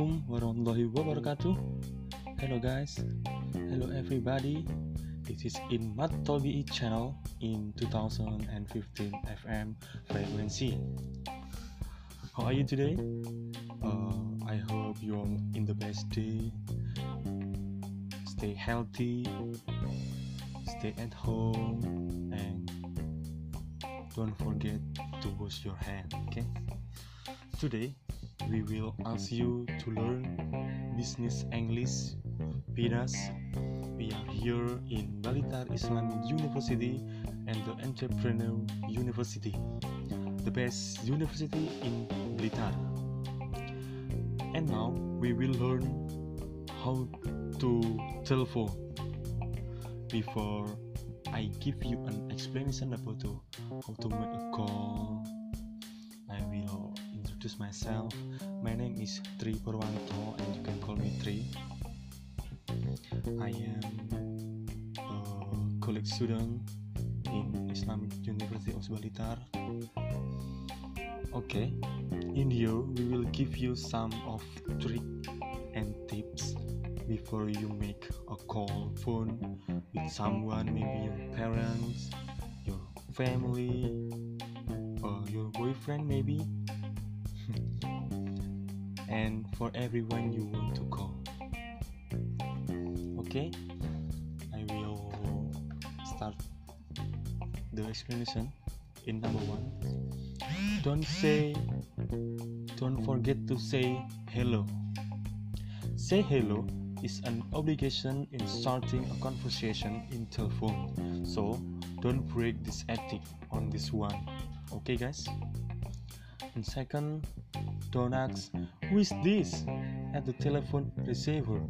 Assalamualaikum warahmatullahi wabarakatuh. Hello guys, hello everybody. This is in Mat Tobi channel in 2015 FM frequency. How are you today? Uh, I hope you're in the best day. Stay healthy, stay at home, and don't forget to wash your hand. Okay. Today we will ask you to learn business English with us. We are here in Balitar Islamic University and the Entrepreneur University, the best university in Blitar. And now we will learn how to telephone. Before I give you an explanation about how to make a call, I will introduce myself. My name is Tri Purwanto and you can call me Tri. I am a college student in Islamic University of Balitar. Okay, in here we will give you some of trick and tips before you make a call phone with someone, maybe your parents, your family, or your boyfriend, maybe, and for everyone you want to call. Okay, I will start the explanation in number one. Don't say, don't forget to say hello. Say hello is an obligation in starting a conversation in telephone. So don't break this ethic on this one. Okay guys? And second, don't ask who is this at the telephone receiver.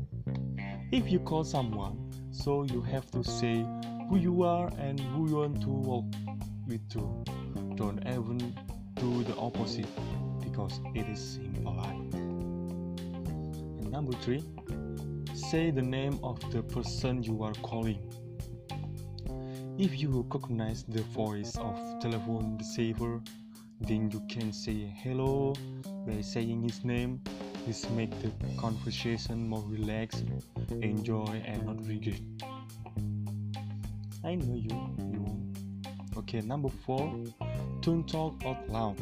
If you call someone, so you have to say who you are and who you want to walk with to. Don't even do the opposite because it is impolite. And number three, say the name of the person you are calling. If you recognize the voice of telephone receiver, then you can say hello by saying his name. This make the conversation more relaxed, enjoy, and not regret. I know you. You. Okay, number four. Don't talk out loud.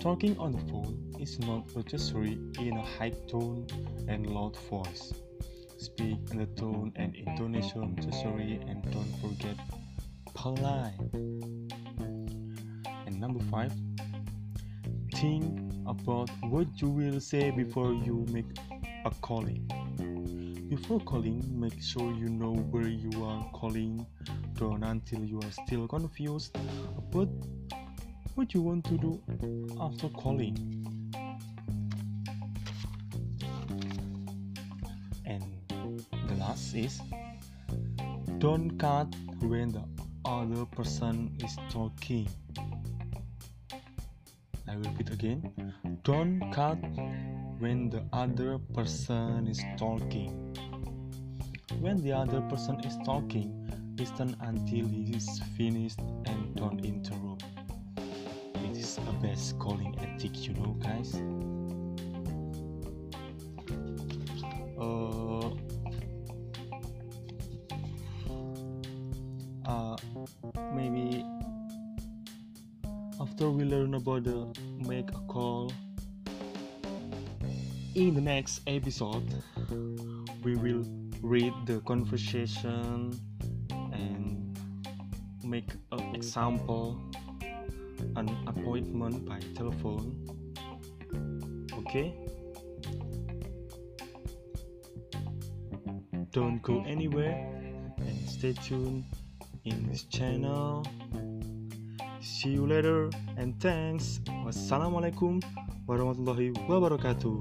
Talking on the phone is not necessary in a high tone and loud voice. Speak in the tone and intonation necessary and don't forget polite. And number five, think about what you will say before you make a calling. Before calling, make sure you know where you are calling. Don't until you are still confused about what you want to do after calling. And the last is don't cut when the other person is talking. I repeat again. Don't cut when the other person is talking. When the other person is talking, listen until he is finished and don't interrupt. It is a best calling ethic, you know, guys. Uh, uh, maybe after we learn about the make a call in the next episode we will read the conversation and make an example an appointment by telephone. Okay? Don't go anywhere and stay tuned in this channel See you later and thanks. Wassalamualaikum warahmatullahi wabarakatuh.